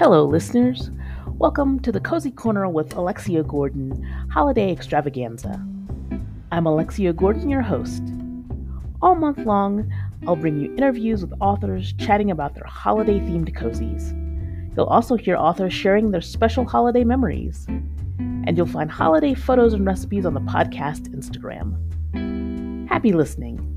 Hello, listeners. Welcome to the Cozy Corner with Alexia Gordon Holiday Extravaganza. I'm Alexia Gordon, your host. All month long, I'll bring you interviews with authors chatting about their holiday themed cozies. You'll also hear authors sharing their special holiday memories. And you'll find holiday photos and recipes on the podcast Instagram. Happy listening.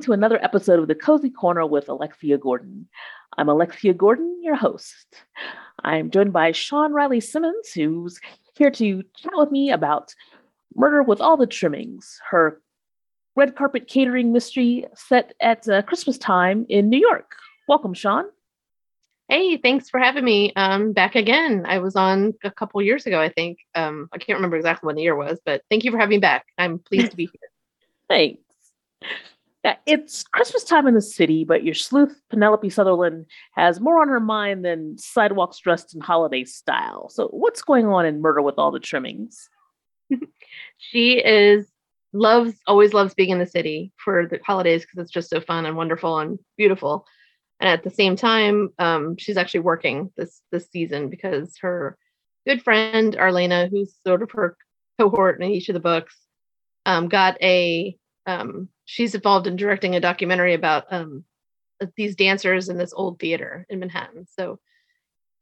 Welcome to another episode of the Cozy Corner with Alexia Gordon. I'm Alexia Gordon, your host. I'm joined by Shawn Reilly Simmons, who's here to chat with me about Murder with All the Trimmings, her red carpet catering mystery set at uh, Christmas time in New York. Welcome, Shawn. Hey, thanks for having me um, back again. I was on a couple years ago, I think. Um, I can't remember exactly when the year was, but thank you for having me back. I'm pleased to be here. Thanks. It's Christmas time in the city, but your sleuth, Penelope Sutherland, has more on her mind than sidewalks dressed in holiday style. So, what's going on in Murder with All the Trimmings? she is loves always loves being in the city for the holidays because it's just so fun and wonderful and beautiful and at the same time um, she's actually working this this season because her good friend arlena who's sort of her cohort in each of the books um, got a um, she's involved in directing a documentary about um, these dancers in this old theater in manhattan so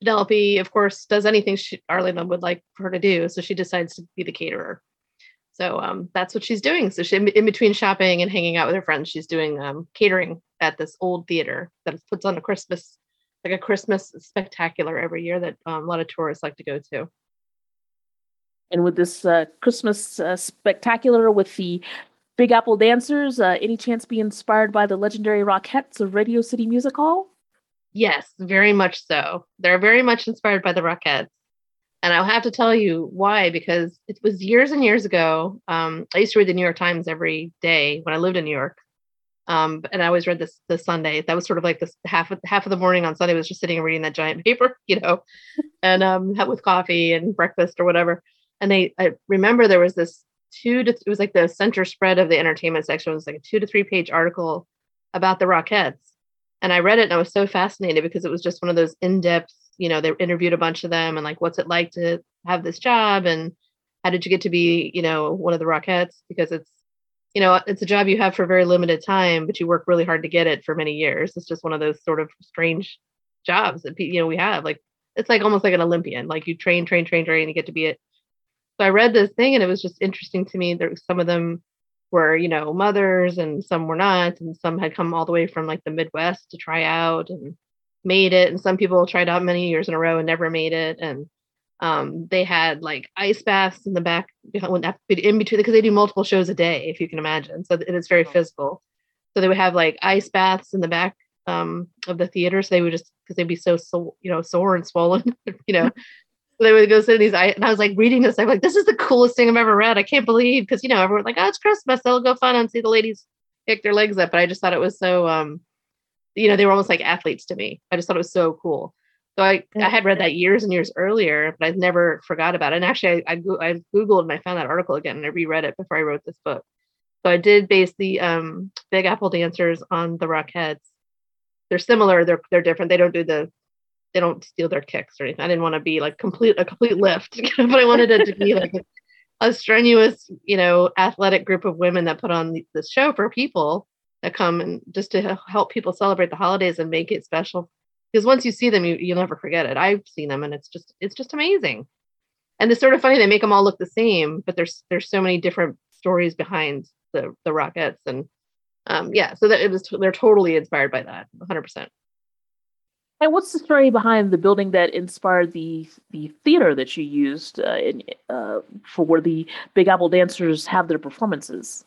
penelope of course does anything she, arlena would like for her to do so she decides to be the caterer so um, that's what she's doing. So she, in between shopping and hanging out with her friends, she's doing um, catering at this old theater that puts on a Christmas, like a Christmas spectacular every year that um, a lot of tourists like to go to. And with this uh, Christmas uh, spectacular with the Big Apple dancers, uh, any chance be inspired by the legendary Rockettes of Radio City Music Hall? Yes, very much so. They're very much inspired by the Rockettes. And I'll have to tell you why, because it was years and years ago. Um, I used to read the New York Times every day when I lived in New York. Um, and I always read this this Sunday. That was sort of like this half of half of the morning on Sunday was just sitting and reading that giant paper, you know, and um with coffee and breakfast or whatever. And they I remember there was this two to it was like the center spread of the entertainment section was like a two to three page article about the Rockettes. And I read it and I was so fascinated because it was just one of those in-depth you know they interviewed a bunch of them and like what's it like to have this job and how did you get to be you know one of the rockettes? Because it's you know it's a job you have for a very limited time but you work really hard to get it for many years. It's just one of those sort of strange jobs that you know we have. Like it's like almost like an olympian. Like you train train train train you get to be it so i read this thing and it was just interesting to me there some of them were you know mothers and some were not and some had come all the way from like the midwest to try out and made it and some people tried out many years in a row and never made it and um, they had like ice baths in the back in between because they do multiple shows a day if you can imagine so it is very physical. So they would have like ice baths in the back um, of the theater so they would just because they'd be so, so you know sore and swollen you know they would go sit these and I was like reading this I'm like this is the coolest thing I've ever read I can't believe because you know everyone's like oh it's Christmas they'll go fun and see the ladies kick their legs up but I just thought it was so um you know, they were almost like athletes to me. I just thought it was so cool. So I, I had read that years and years earlier, but I never forgot about it. And actually, I, I, I Googled and I found that article again and I reread it before I wrote this book. So I did base the um, Big Apple dancers on the Rockettes. They're similar. They're they're different. They don't do the they don't steal their kicks or anything. I didn't want to be like complete a complete lift, but I wanted it to be like a, strenuous, you know, athletic group of women that put on this show for people that come and just to help people celebrate the holidays and make it special. Because once you see them you, you'll never forget it. I've seen them and it's just it's just amazing. And it's sort of funny they make them all look the same but there's there's so many different stories behind the the Rockettes and um yeah so that it was they're totally inspired by that 100% and what's the story behind the building that inspired the the theater that you used uh, in, uh, for where the Big Apple dancers have their performances?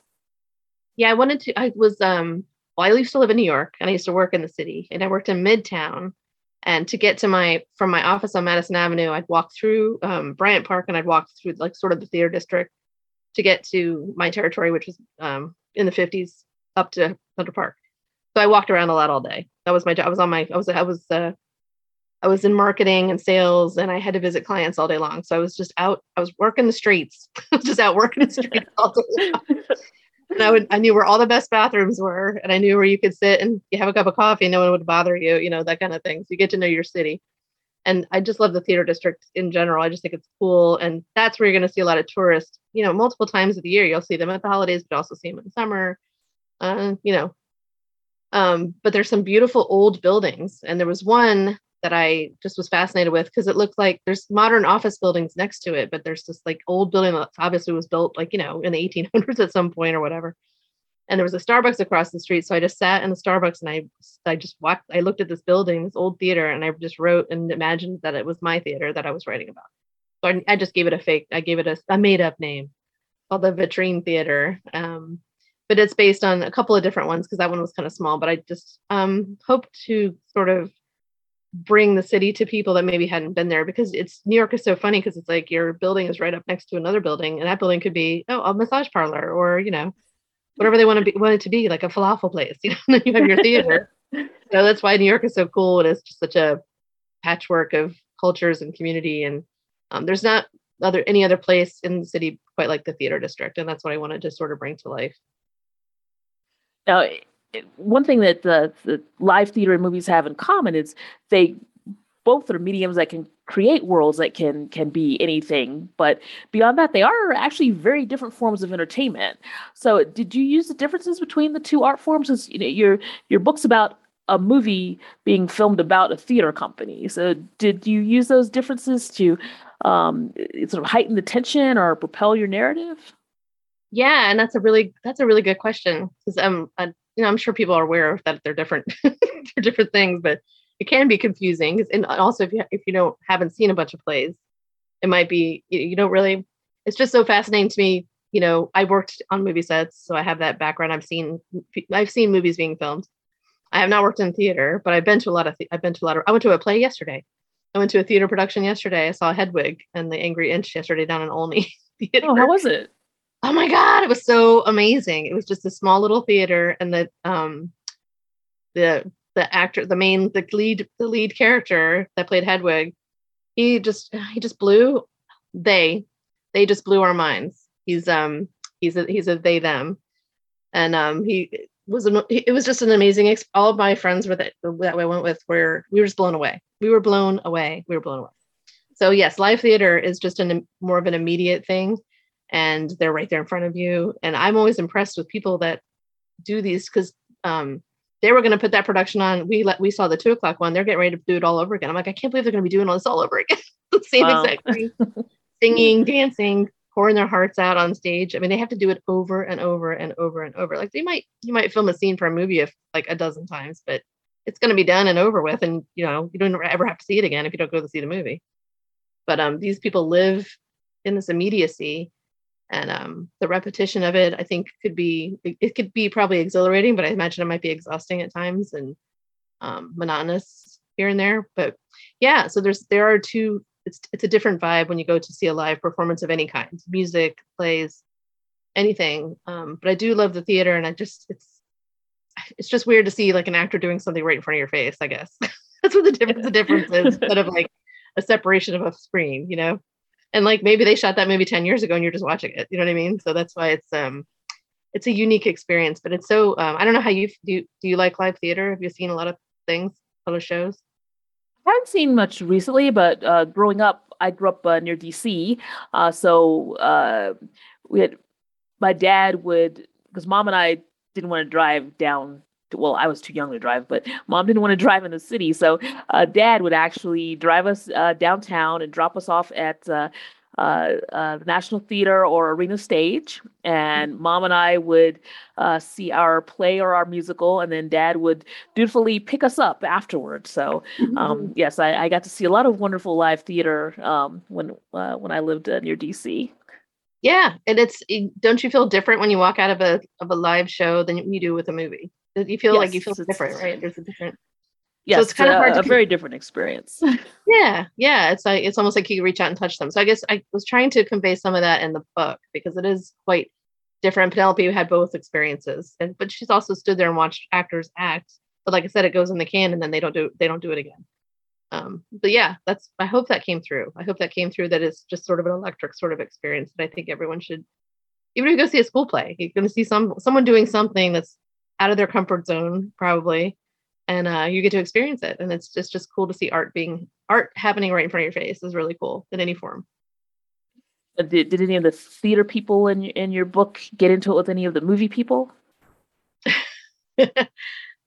Yeah, I wanted to. I was um. Well, I used to live in New York, and I used to work in the city, and I worked in Midtown. And to get to my from my office on Madison Avenue, I'd walk through um, Bryant Park, and I'd walk through like sort of the theater district to get to my territory, which was um, in the 50s up to Central Park. So I walked around a lot all day. That was my job. I was on my I was I was uh, I was in marketing and sales and I had to visit clients all day long. So I was just out, I was working the streets, just out working the streets all day long. and I would I knew where all the best bathrooms were, and I knew where you could sit and you have a cup of coffee, and no one would bother you, you know, that kind of thing. So you get to know your city. And I just love the theater district in general. I just think it's cool, and that's where you're going to see a lot of tourists. You know, multiple times of the year, you'll see them at the holidays, but also see them in the summer. Uh, you know, um, but there's some beautiful old buildings, and there was one that I just was fascinated with because it looked like there's modern office buildings next to it, but there's this like old building that obviously was built like, you know, in the 1800s at some point or whatever. And there was a Starbucks across the street. So I just sat in the Starbucks and I I just walked, I looked at this building, this old theater, and I just wrote and imagined that it was my theater that I was writing about. So I, I just gave it a fake, I gave it a, a made up name called the Vitrine Theater. Um, but it's based on a couple of different ones because that one was kind of small. But I just um, hope to sort of bring the city to people that maybe hadn't been there because it's New York is so funny because it's like your building is right up next to another building and that building could be oh a massage parlor or you know whatever they want to be want it to be like a falafel place you know you have your theater so that's why New York is so cool and it's just such a patchwork of cultures and community and um, there's not other any other place in the city quite like the theater district and that's what I wanted to sort of bring to life now eh, eh, one thing that the, the live theater and movies have in common is they both are mediums that can create worlds that can can be anything but beyond that they are actually very different forms of entertainment. So did you use the differences between the two art forms? As you know your your books about a movie being filmed about a theater company. So did you use those differences to um, eh, sort of heighten the tension or propel your narrative yeah and that's a really that's a really good question because um you know, I'm sure people are aware that they're different, they're different things, but it can be confusing. And also, if you if you don't haven't seen a bunch of plays, it might be you don't really. It's just so fascinating to me. You know, I worked on movie sets, so I have that background. I've seen I've seen movies being filmed. I have not worked in theater, but I've been to a lot of. I've been to a lot of. I went to a play yesterday. I went to a theater production yesterday. I saw Hedwig and the Angry Inch yesterday down in Olney. Theater. Oh, how was it? Oh my god it was so amazing. It was just a small little theater and the um the the actor the main the lead the lead character that played hedwig he just he just blew they they just blew our minds. He's um he's a he's a they them. And um he was an, it was just an amazing ex- all of my friends were that that I went with were we were just blown away. We were blown away. We were blown away. So yes live theater is just an more of an immediate thing and they're right there in front of you. And I'm always impressed with people that do these because um, they were going to put that production on. We let we saw the two o'clock one. They're getting ready to do it all over again. I'm like, I can't believe they're going to be doing all this all over again. same wow. exact thing. Singing, dancing, pouring their hearts out on stage. I mean, they have to do it over and over and over and over. Like they might you might film a scene for a movie if like a dozen times, but it's going to be done and over with, and you know you don't ever have to see it again if you don't go to see the movie. But um, these people live in this immediacy and um, the repetition of it i think could be it could be probably exhilarating but i imagine it might be exhausting at times and um, monotonous here and there. But yeah so there's there are two it's it's a different vibe when you go to see a live performance of any kind music plays anything. Um, but i do love the theater and i just it's it's just weird to see like an actor doing something right in front of your face i guess. That's what the difference the difference is instead of like a separation of a screen you know and like maybe they shot that movie 10 years ago and you're just watching it. You know what i mean? So that's why it's um it's a unique experience but it's so um, i don't know how you do do you like live theater? Have you seen a lot of things other shows? I haven't seen much recently, but uh, growing up, I grew up uh, near DC. Uh, so uh, we had my dad would because mom and I didn't want to drive down well, I was too young to drive, but mom didn't want to drive in the city. So uh, dad would actually drive us uh, downtown and drop us off at uh, uh, uh the National Theater or Arena Stage. And mm-hmm. mom and I would uh, see our play or our musical, and then dad would dutifully pick us up afterwards. So, um, mm-hmm. yes, I, I, got to see a lot of wonderful live theater um, when when I lived near DC. Yeah, and it's don't you feel different when you walk out of a of a live show than you do with a movie? You feel yes, like you feel different, right? There's a different. Yes, so it's kind of hard. A, to, a very different experience. yeah, yeah. It's like it's almost like you reach out and touch them. So I guess I was trying to convey some of that in the book because it is quite different. Penelope had both experiences, and but she's also stood there and watched actors act. But like I said, it goes in the can, and then they don't do they don't do it again. Um, but yeah, that's I hope that came through. I hope that came through. That it's just sort of an electric sort of experience that I think everyone should even if you go see a school play, you're going to see some someone doing something that's out of their comfort zone, probably, and uh, you get to experience it. And it's just just cool to see art being art happening right in front of your face is really cool in any form. Uh, did, did any of the theater people in in your book get into it with any of the movie people? the,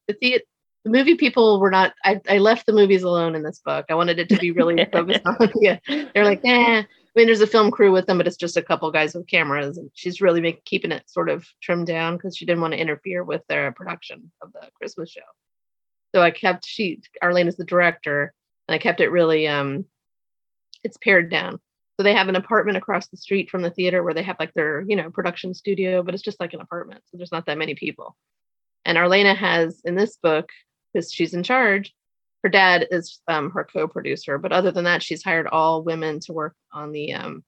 the movie people were not. I, I left the movies alone in this book. I wanted it to be really focused on. Yeah, they're like, eh. I mean, there's a film crew with them, but it's just a couple guys with cameras, and she's really make, keeping it sort of trimmed down because she didn't want to interfere with their production of the Christmas show. So I kept she Arlene is the director, and I kept it really um, it's pared down. So they have an apartment across the street from the theater where they have like their you know production studio, but it's just like an apartment, so there's not that many people. And Arlena has in this book, because she's in charge, her dad is um, her co-producer, but other than that, she's hired all women to work on the um,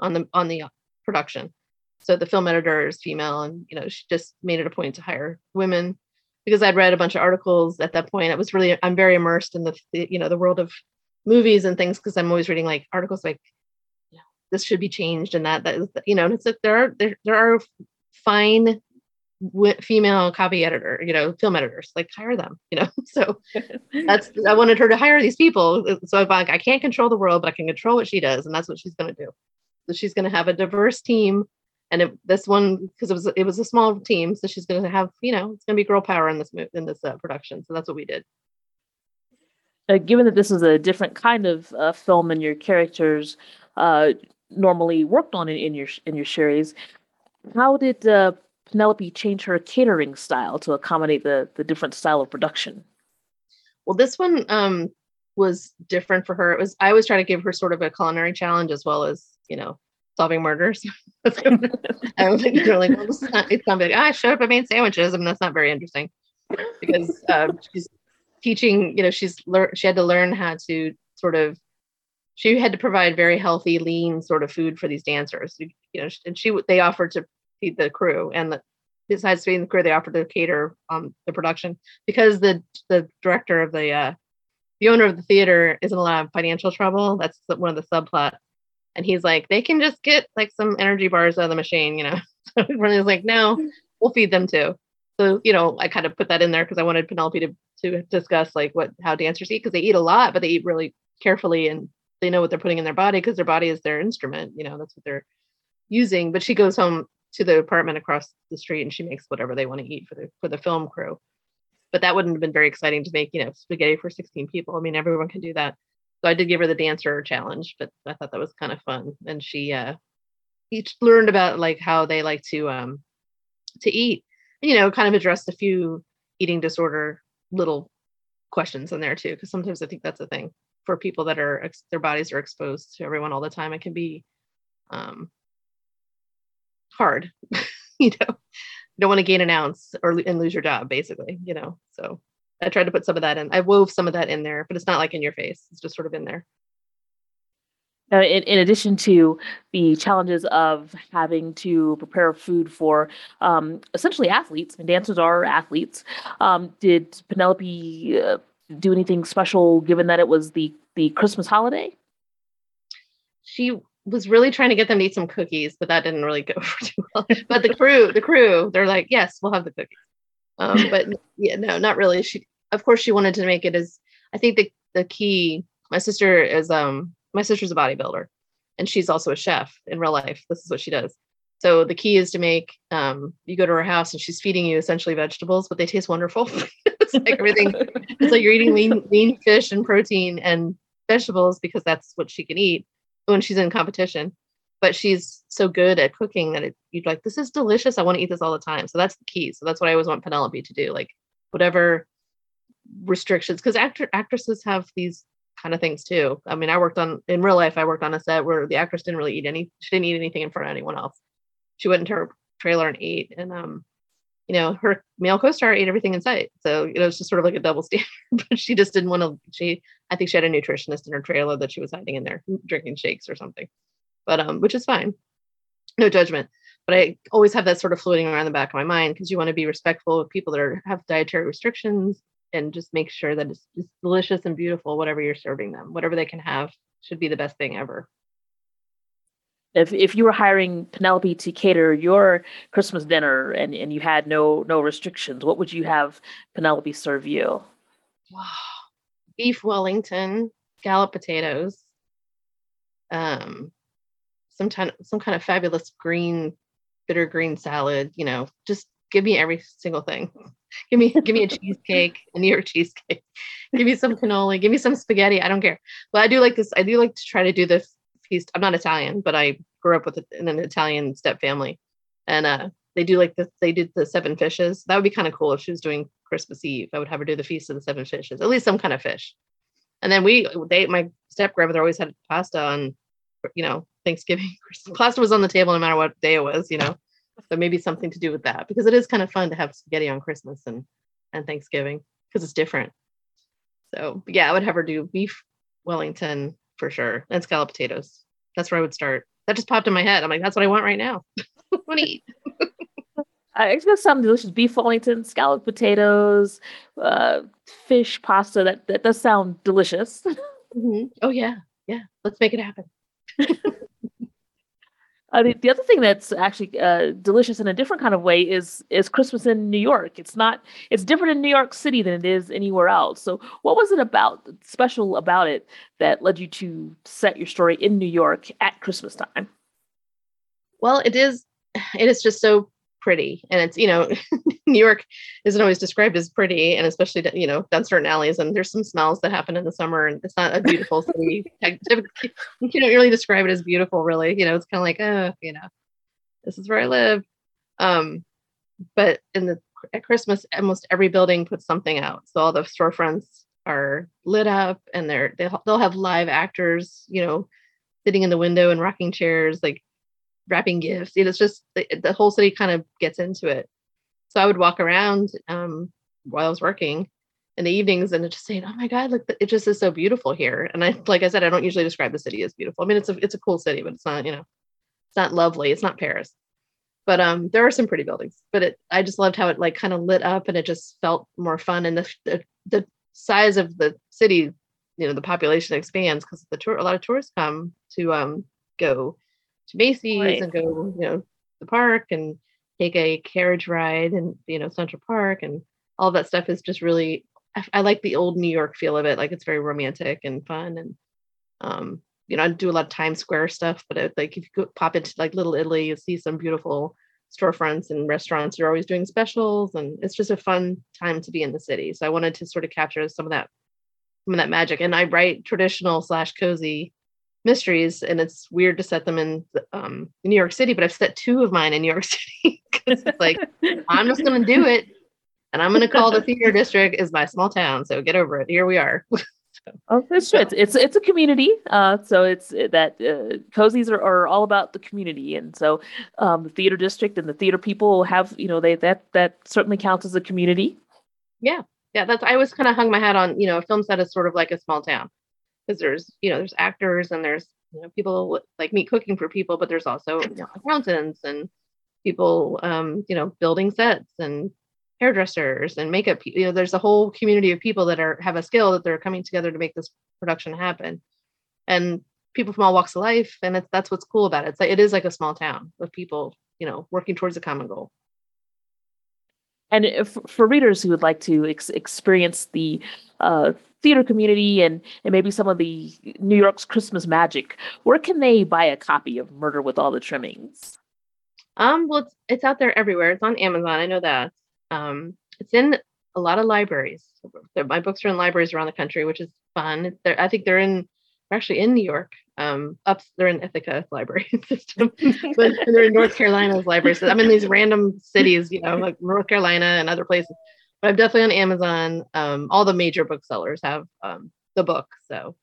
on the on the production. So the film editor is female, and you know she just made it a point to hire women because I'd read a bunch of articles at that point. It was really I'm very immersed in the you know the world of movies and things because I'm always reading like articles like this should be changed and that that is you know and it's like there are there, there are fine female copy editor, you know, film editors, like hire them, you know. So that's I wanted her to hire these people. So I'm like, I can't control the world, but I can control what she does, and that's what she's going to do. So she's going to have a diverse team, and it, this one because it was it was a small team, so she's going to have you know it's going to be girl power in this in this uh, production. So that's what we did. Uh, given that this is a different kind of uh, film and your characters uh, normally worked on in, in your in your series, how did uh, Penelope change her catering style to accommodate the the different style of production? Well, this one um, was different for her. It was I was trying to give her sort of a culinary challenge as well as you know solving murders. I was like, like, well, this is not, it's not like, ah, I showed up, I made sandwiches, I mean, that's not very interesting because um, she's teaching. You know, she's learned she had to learn how to sort of she had to provide very healthy, lean sort of food for these dancers. You know, and she they offered to feed the crew and the, besides feeding the crew they offered to cater um, the production. Because the the director of the uh, the owner of the theater is in a lot of financial trouble that's one of the subplots and he's like they can just get like some energy bars out of the machine you know? So everyone's like no we'll feed them too. So you know i kind of put that in there because i wanted penelope to to discuss like what how dancers eat because they eat a lot but they eat really carefully and they know what they're putting in their body because their body is their instrument you know? That's what they're using. But she goes home to the apartment across the street and she makes whatever they want to eat for the for the film crew. But that wouldn't have been very exciting to make, you know, spaghetti for 16 people. I mean, everyone can do that. So I did give her the dancer challenge, but I thought that was kind of fun. And she uh each learned about like how they like to um to eat, you know, kind of addressed a few eating disorder little questions in there too, because sometimes I think that's a thing for people that are their bodies are exposed to everyone all the time. It can be um hard you know? You don't want to gain an ounce or and lose your job basically you know? So i tried to put some of that in i wove some of that in there but it's not like in your face it's just sort of in there. Uh, in, in, addition to the challenges of having to prepare food for um, essentially athletes, and dancers are athletes, um, did Penelope uh, do anything special given that it was the, the Christmas holiday? She was really trying to get them to eat some cookies, but that didn't really go over too well. But the crew, the crew, they're like, yes, we'll have the cookies. Um, but yeah, no, not really. She, of course, she wanted to make it as. I think the the key. My sister is um my sister's a bodybuilder, and she's also a chef in real life. This is what she does. So the key is to make. Um, you go to her house and she's feeding you essentially vegetables, but they taste wonderful. it's like everything. It's like you're eating lean lean fish and protein and vegetables because that's what she can eat when she's in competition but she's so good at cooking that it, you'd like this is delicious. I want to eat this all the time. So that's the key. So that's what i always want penelope to do like whatever restrictions because actor actresses have these kind of things too. I mean i worked on in real life i worked on a set where the actress didn't really eat any she didn't eat anything in front of anyone else. She went into her trailer and ate and um you know her male co-star ate everything in sight so you know it's just sort of like a double standard but she just didn't want to she I think she had a nutritionist in her trailer that she was hiding in there drinking shakes or something. But um, which is fine. No judgment. But I always have that sort of floating around the back of my mind because you want to be respectful of people that are have dietary restrictions and just make sure that it's just delicious and beautiful, whatever you're serving them. Whatever they can have should be the best thing ever. If if you were hiring Penelope to cater your Christmas dinner and, and you had no no restrictions, what would you have Penelope serve you? Wow. Beef Wellington, scallop potatoes, um, some kind of, some kind of fabulous green, bitter green salad. You know, just give me every single thing. give me give me a cheesecake, a New York cheesecake. give me some cannoli. Give me some spaghetti. I don't care. But I do like this. I do like to try to do this I'm not Italian, but I grew up with in an Italian step family, and uh, they do like the they did the seven fishes. That would be kind of cool if she was doing Christmas Eve. I would have her do the feast of the seven fishes, at least some kind of fish. And then we they my step grandmother always had pasta on, you know, Thanksgiving. Pasta was on the table no matter what day it was, you know. So maybe something to do with that because it is kind of fun to have spaghetti on Christmas and and Thanksgiving because it's different. So yeah, I would have her do beef Wellington for sure and scallop potatoes. That's where I would start. That just popped in my head. I'm like, that's what I want right now. what to eat? It's got some delicious beef Wellington, scalloped potatoes, uh, fish pasta. That that does sound delicious. Mm-hmm. Oh yeah, yeah. Let's make it happen. Uh, the, the other thing that's actually uh, delicious in a different kind of way is is Christmas in New York. It's not it's different in New York City than it is anywhere else. So, what was it about special about it that led you to set your story in New York at Christmas time? Well, it is it is just so pretty. And it's you know new york isn't always described as pretty and especially you know down certain alleys and there's some smells that happen in the summer and it's not a beautiful city. You don't really describe it as beautiful really. You know it's kind of like oh you know this is where i live. Um but in the at christmas almost every building puts something out. So all the storefronts are lit up and they're they'll, they'll have live actors you know sitting in the window and rocking chairs like wrapping gifts. It's just the, the whole city kind of gets into it. So I would walk around um, while I was working in the evenings and just saying, "Oh my God, look! It just is so beautiful here." And I, like I said, I don't usually describe the city as beautiful. I mean, it's a it's a cool city, but it's not you know, it's not lovely. It's not Paris, but um, there are some pretty buildings. But it, I just loved how it like kind of lit up and it just felt more fun. And the the, the size of the city, you know, the population expands because the tour a lot of tourists come to um go to Macy's right. and go, you know, the park and take a carriage ride and you know Central Park and all that stuff is just really I, I, like the old New York feel of it. Like it's very romantic and fun and um you know I do a lot of Times Square stuff, but it, like if you go pop into like Little Italy, you see some beautiful storefronts and restaurants You're always doing specials and it's just a fun time to be in the city. So I wanted to sort of capture some of that some of that magic. And I write traditional slash cozy mysteries and it's weird to set them in um, New York City, but I've set two of mine in New York City because it's like I'm just going to do it, and I'm going to call the theater district is my small town. So get over it. Here we are. Oh, it's true. It's, it's it's a community. Uh, so it's that uh, cozies are, are all about the community, and so um, the theater district and the theater people have you know they that that certainly counts as a community. Yeah, yeah. That's I always kind of hung my hat on. You know, a film set is sort of like a small town because there's you know there's actors and there's you know people like me cooking for people but there's also you know, accountants and people um you know building sets and hairdressers and makeup you know there's a whole community of people that are have a skill that they're coming together to make this production happen. And people from all walks of life and that's what's cool about it. It's like it is like a small town of people you know working towards a common goal and if, for readers who would like to ex- experience the uh, theater community and, and maybe some of the New York's Christmas magic, where can they buy a copy of Murder with All the Trimmings? Um, well, it's, it's out there everywhere. It's on Amazon. I know that. Um, it's in a lot of libraries. My books are in libraries around the country, which is fun. They're, I think they're in, they're actually in New York. Um, up they're in Ithaca library system, but they're in North Carolina's library. So I'm in these random cities, you know, like North Carolina and other places but I'm definitely on Amazon. Um, all the major booksellers have um, the book. So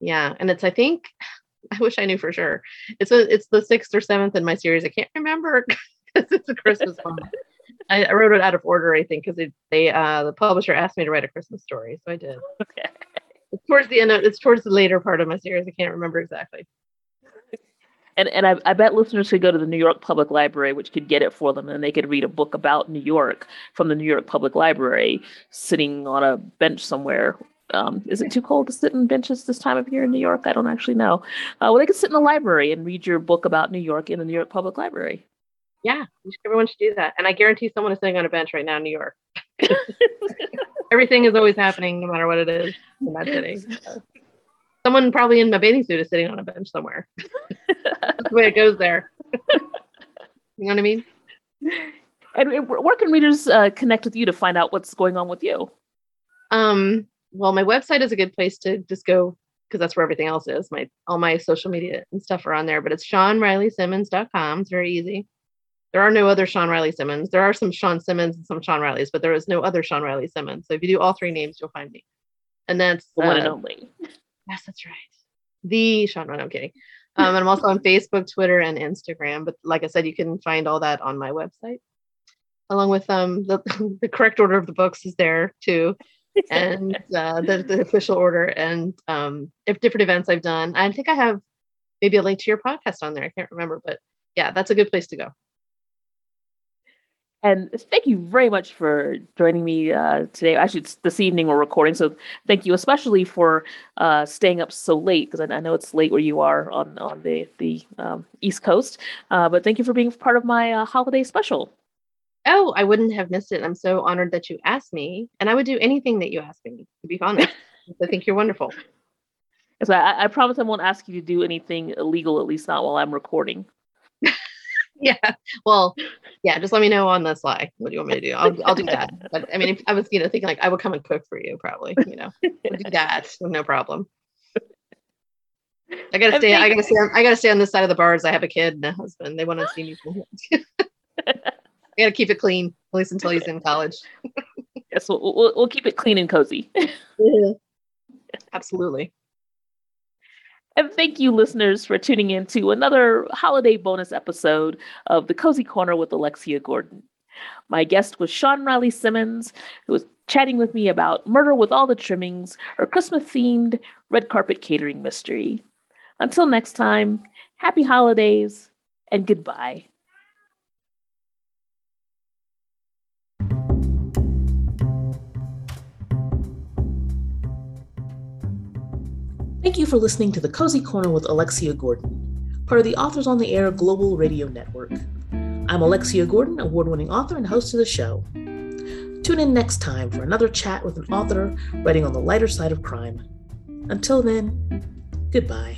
yeah, and it's I think I wish I knew for sure. It's a it's the sixth or seventh in my series. I can't remember because it's a Christmas one. I, I, wrote it out of order, I think, because they uh, the publisher asked me to write a Christmas story, so I did. Okay. It's towards the end. Of, it's towards the later part of my series. I can't remember exactly and and I, I, bet listeners could go to the New York Public Library, which could get it for them, and they could read a book about New York from the New York Public Library, sitting on a bench somewhere Um, is it too cold to sit in benches this time of year in New York? I don't actually know. Uh, well, they could sit in the library and read your book about New York in the New York Public Library. Yeah, everyone should do that. And I guarantee someone is sitting on a bench right now in New York. Everything is always happening, no matter what it is in that city. So. Someone probably in my bathing suit is sitting on a bench somewhere. That's the way it goes there. you know what I mean? And where can readers uh, connect with you to find out what's going on with you? Um, well, my website is a good place to just go because that's where everything else is. My all my social media and stuff are on there, but it's ShawnReillySimmons.com. It's very easy. There are no other Shawn Reilly Simmons. There are some Sean Simmons and some Sean Rileys, but there is no other Shawn Reilly Simmons. So if you do all three names, you'll find me. And that's the one uh, and only. Yes, that's right. The Shawn Reilly. I'm kidding. Um, and I'm also on Facebook, Twitter, and Instagram. But like I said, you can find all that on my website, along with um the, the correct order of the books is there too, and uh, the, the official order and um if different events I've done. I think I have maybe a link to your podcast on there. I can't remember, but yeah, that's a good place to go. And thank you very much for joining me uh, today. Actually, it's this evening we're recording, so thank you especially for uh, staying up so late because I, I, know it's late where you are on on the the um, East Coast. Uh, but thank you for being part of my uh, holiday special. Oh, I wouldn't have missed it. I'm so honored that you asked me, and I would do anything that you asked me. To be honest, I think you're wonderful. So I, I promise I won't ask you to do anything illegal, at least not while I'm recording. yeah. Well, yeah. Just let me know on the sly. What do you want me to do? I'll, I'll do that. But I mean, if I was, you know, thinking like I would come and cook for you, probably. You know, we'll do that. No problem. I gotta stay. I gotta stay. On, I gotta stay on this side of the bars. I have a kid and a husband. They want to see me. I gotta keep it clean, at least until he's in college. yes, we'll, we'll, we'll keep it clean and cozy. yeah. Absolutely. And thank you, listeners, for tuning in to another holiday bonus episode of The Cozy Corner with Alexia Gordon. My guest was Shawn Reilly Simmons, who was chatting with me about Murder with All the Trimmings, her Christmas themed red carpet catering mystery. Until next time, happy holidays and goodbye. you for listening to The Cozy Corner with Alexia Gordon, part of the Authors on the Air Global Radio Network. I'm Alexia Gordon, award winning author and host of the show. Tune in next time for another chat with an author writing on the lighter side of crime. Until then, goodbye.